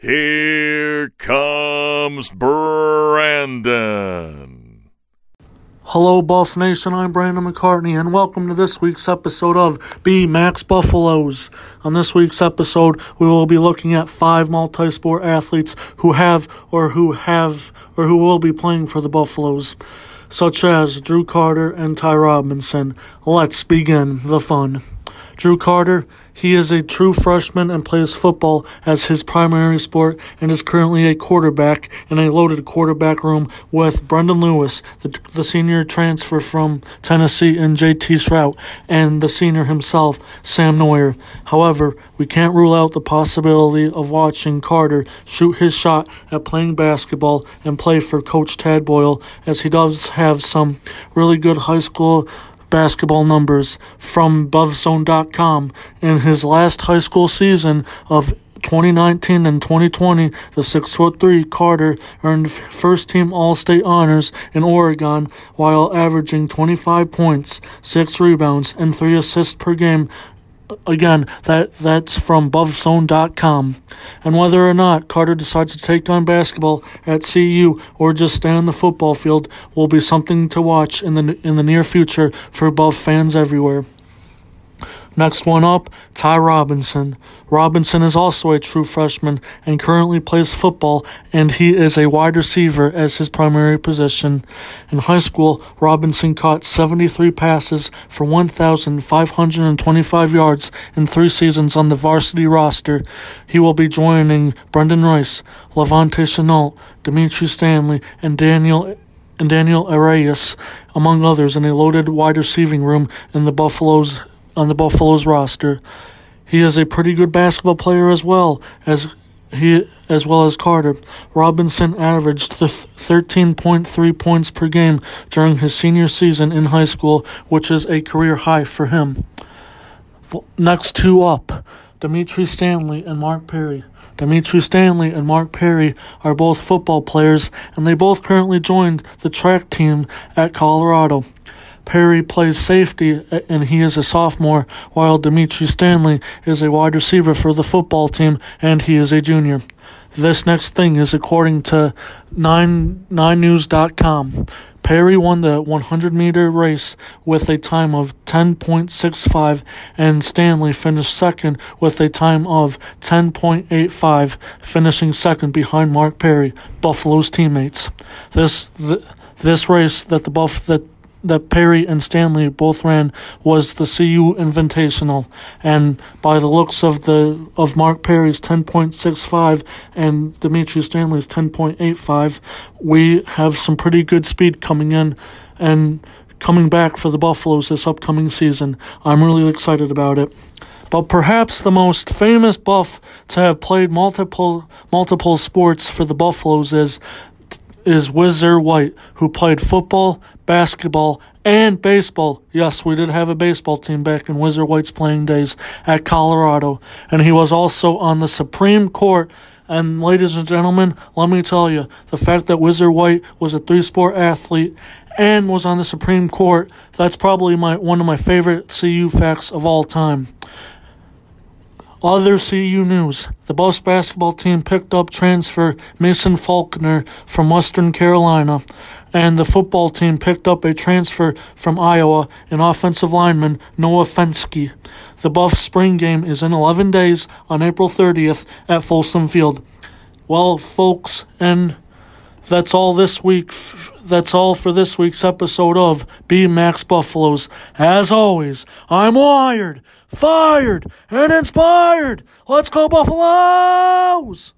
Here comes Brandon. Hello, Buff Nation. I'm Brandon McCartney, and welcome to this week's episode of B Max Buffaloes. On this week's episode, we will be looking at five multi sport athletes who have or who have or who will be playing for the Buffaloes, such as Drew Carter and Ty Robinson. Let's begin the fun. Drew Carter, he is a true freshman and plays football as his primary sport and is currently a quarterback in a loaded quarterback room with Brendon Lewis, the, the senior transfer from Tennessee, and JT Shrout, and the senior himself, Sam Noyer. However, we can't rule out the possibility of watching Carter shoot his shot at playing basketball and play for Coach Tad Boyle, as he does have some really good high school basketball numbers from BuffZone.com. In his last high school season of 2019 and 2020, the 6 foot 3 Carter earned first team All State honors in Oregon while averaging 25 points, 6 rebounds, and 3 assists per game again, that that's from BuffZone.com. And whether or not Carter decides to take on basketball at CU or just stay on the football field will be something to watch in the in the near future for Buff fans everywhere. Next one up, Ty Robinson. Robinson is also a true freshman and currently plays football, and he is a wide receiver as his primary position. In high school, Robinson caught 73 passes for 1,525 yards in three seasons on the varsity roster. He will be joining Brenden Rice, La'Vontae Shenault, Dimitri Stanley, and Daniel and Daniel Arias, among others, in a loaded wide receiving room in the Buffaloes on the Buffaloes roster. He is a pretty good basketball player as well as he as well as Carter. Robinson averaged 13.3 points per game during his senior season in high school, which is a career high for him. Next two up, Dimitri Stanley and Mark Perry. Dimitri Stanley and Mark Perry are both football players, and they both currently joined the track team at Colorado. Perry plays safety and he is a sophomore, while Dimitri Stanley is a wide receiver for the football team and he is a junior. This next thing is according to 9, 9news.com. Perry won the 100 meter race with a time of 10.65, and Stanley finished second with a time of 10.85, finishing second behind Mark Perry, Buffalo's teammates. This th- this race that the Buff that that Perry and Stanley both ran was the CU Invitational, and by the looks of the of Mark Perry's 10.65 and Dimitri Stanley's 10.85, we have some pretty good speed coming in, and coming back for the Buffaloes this upcoming season. I'm really excited about it. But perhaps the most famous buff to have played multiple multiple sports for the Buffaloes is is Whizzer White, who played football, basketball, and baseball. Yes, we did have a baseball team back in Whizzer White's playing days at Colorado. And he was also on the Supreme Court. And ladies and gentlemen, let me tell you, the fact that Whizzer White was a three sport athlete and was on the Supreme Court, that's probably my one of my favorite CU facts of all time. Other CU news. The Buffs basketball team picked up transfer Mason Faulkner from Western Carolina, and the football team picked up a transfer from Iowa, an offensive lineman, Noah Fenske. The Buffs spring game is in 11 days on April 30th at Folsom Field. Well, folks, and that's all this week. That's all for this week's episode of B Max Buffaloes. As always, I'm wired, fired, and inspired. Let's go Buffaloes!